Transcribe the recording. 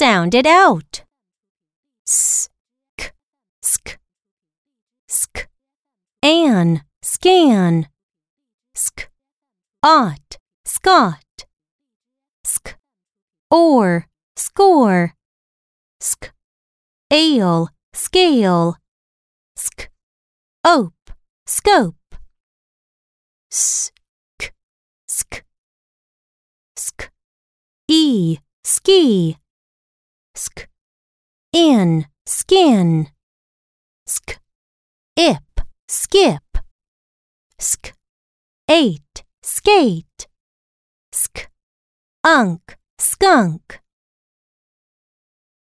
Sound it out. Sk, sk, sk. An, scan. Sk, ought, scot. Sk, or, score. Sk, ale, scale. Sk, ope, scope. Sk, sk, sk. E, ski. Sk, in, skin. Sk, ip, skip. Sk, eight, skate. Sk, unk, skunk.